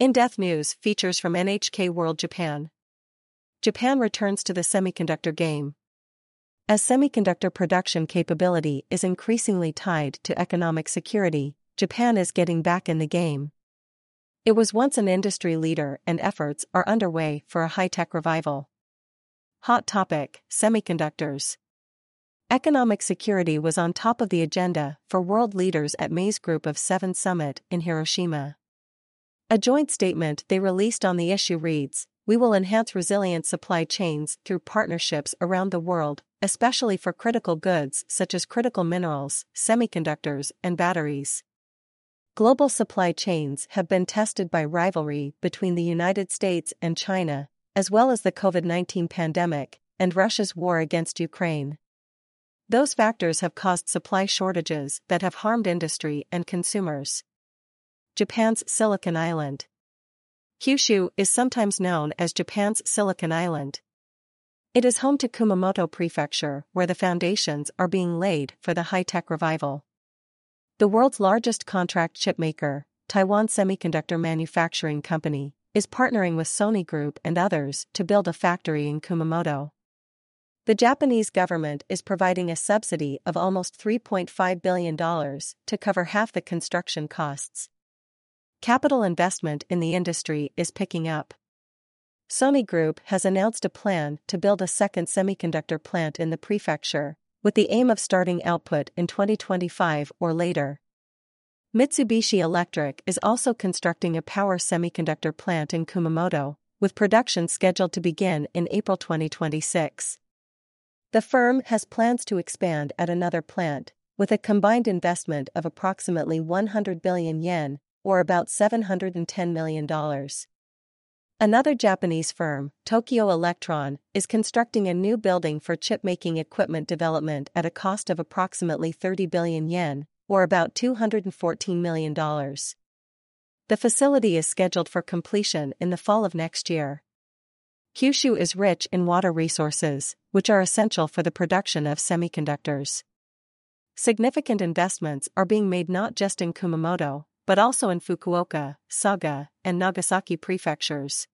In Depth News features from NHK World Japan. Japan returns to the semiconductor game. As semiconductor production capability is increasingly tied to economic security, Japan is getting back in the game. It was once an industry leader, and efforts are underway for a high tech revival. Hot topic Semiconductors. Economic security was on top of the agenda for world leaders at May's Group of Seven Summit in Hiroshima. A joint statement they released on the issue reads We will enhance resilient supply chains through partnerships around the world, especially for critical goods such as critical minerals, semiconductors, and batteries. Global supply chains have been tested by rivalry between the United States and China, as well as the COVID 19 pandemic and Russia's war against Ukraine. Those factors have caused supply shortages that have harmed industry and consumers. Japan's Silicon Island. Kyushu is sometimes known as Japan's Silicon Island. It is home to Kumamoto Prefecture, where the foundations are being laid for the high tech revival. The world's largest contract chipmaker, Taiwan Semiconductor Manufacturing Company, is partnering with Sony Group and others to build a factory in Kumamoto. The Japanese government is providing a subsidy of almost $3.5 billion to cover half the construction costs. Capital investment in the industry is picking up. Sony Group has announced a plan to build a second semiconductor plant in the prefecture, with the aim of starting output in 2025 or later. Mitsubishi Electric is also constructing a power semiconductor plant in Kumamoto, with production scheduled to begin in April 2026. The firm has plans to expand at another plant, with a combined investment of approximately 100 billion yen, or about $710 million. Another Japanese firm, Tokyo Electron, is constructing a new building for chip-making equipment development at a cost of approximately 30 billion yen, or about $214 million. The facility is scheduled for completion in the fall of next year. Kyushu is rich in water resources, which are essential for the production of semiconductors. Significant investments are being made not just in Kumamoto, but also in Fukuoka, Saga, and Nagasaki prefectures.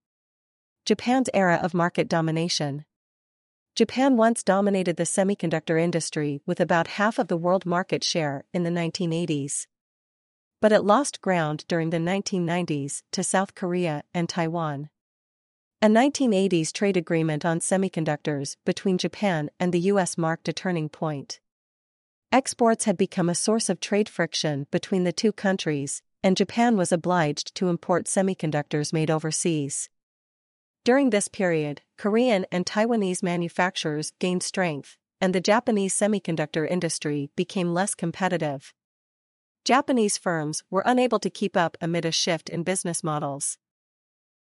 Japan's era of market domination. Japan once dominated the semiconductor industry with about half of the world market share in the 1980s. But it lost ground during the 1990s to South Korea and Taiwan. A 1980s trade agreement on semiconductors between Japan and the US marked a turning point. Exports had become a source of trade friction between the two countries, and Japan was obliged to import semiconductors made overseas. During this period, Korean and Taiwanese manufacturers gained strength, and the Japanese semiconductor industry became less competitive. Japanese firms were unable to keep up amid a shift in business models.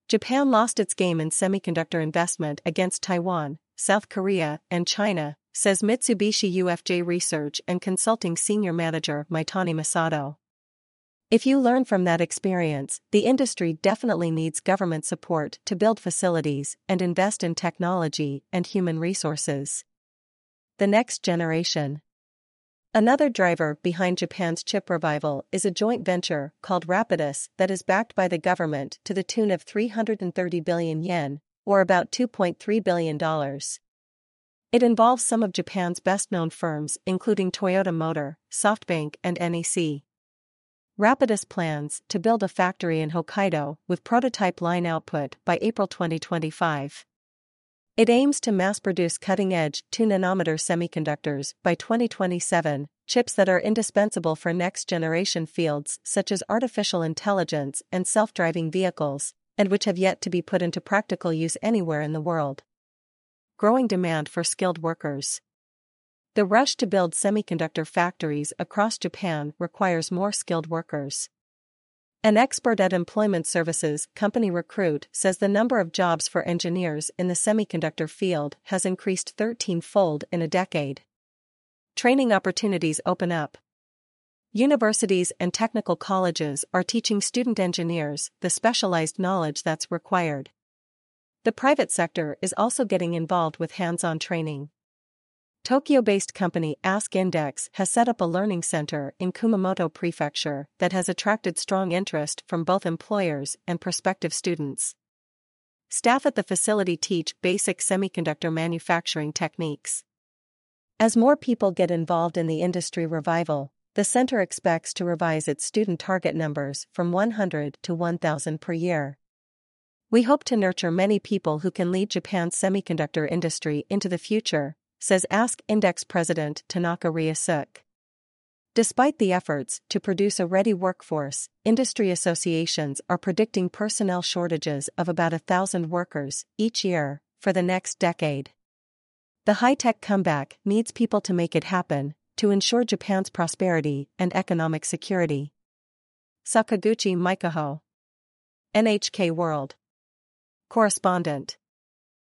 Japan lost its game in semiconductor investment against Taiwan, South Korea, and China, says Mitsubishi UFJ Research and Consulting Senior Manager Mitani Masato. If you learn from that experience, the industry definitely needs government support to build facilities and invest in technology and human resources. The next generation. Another driver behind Japan's chip revival is a joint venture called Rapidus that is backed by the government to the tune of 330 billion yen, or about $2.3 billion. It involves some of Japan's best known firms, including Toyota Motor, SoftBank, and NEC. Rapidus plans to build a factory in Hokkaido with prototype line output by April 2025. It aims to mass produce cutting edge 2 nanometer semiconductors by 2027, chips that are indispensable for next generation fields such as artificial intelligence and self driving vehicles, and which have yet to be put into practical use anywhere in the world. Growing demand for skilled workers. The rush to build semiconductor factories across Japan requires more skilled workers. An expert at employment services company Recruit says the number of jobs for engineers in the semiconductor field has increased 13 fold in a decade. Training opportunities open up. Universities and technical colleges are teaching student engineers the specialized knowledge that's required. The private sector is also getting involved with hands on training. Tokyo based company Ask Index has set up a learning center in Kumamoto Prefecture that has attracted strong interest from both employers and prospective students. Staff at the facility teach basic semiconductor manufacturing techniques. As more people get involved in the industry revival, the center expects to revise its student target numbers from 100 to 1,000 per year. We hope to nurture many people who can lead Japan's semiconductor industry into the future, says Ask Index President Tanaka Ryusuke. Despite the efforts to produce a ready workforce, industry associations are predicting personnel shortages of about a thousand workers each year for the next decade. The high tech comeback needs people to make it happen to ensure Japan's prosperity and economic security. Sakaguchi Mikaho, NHK World Correspondent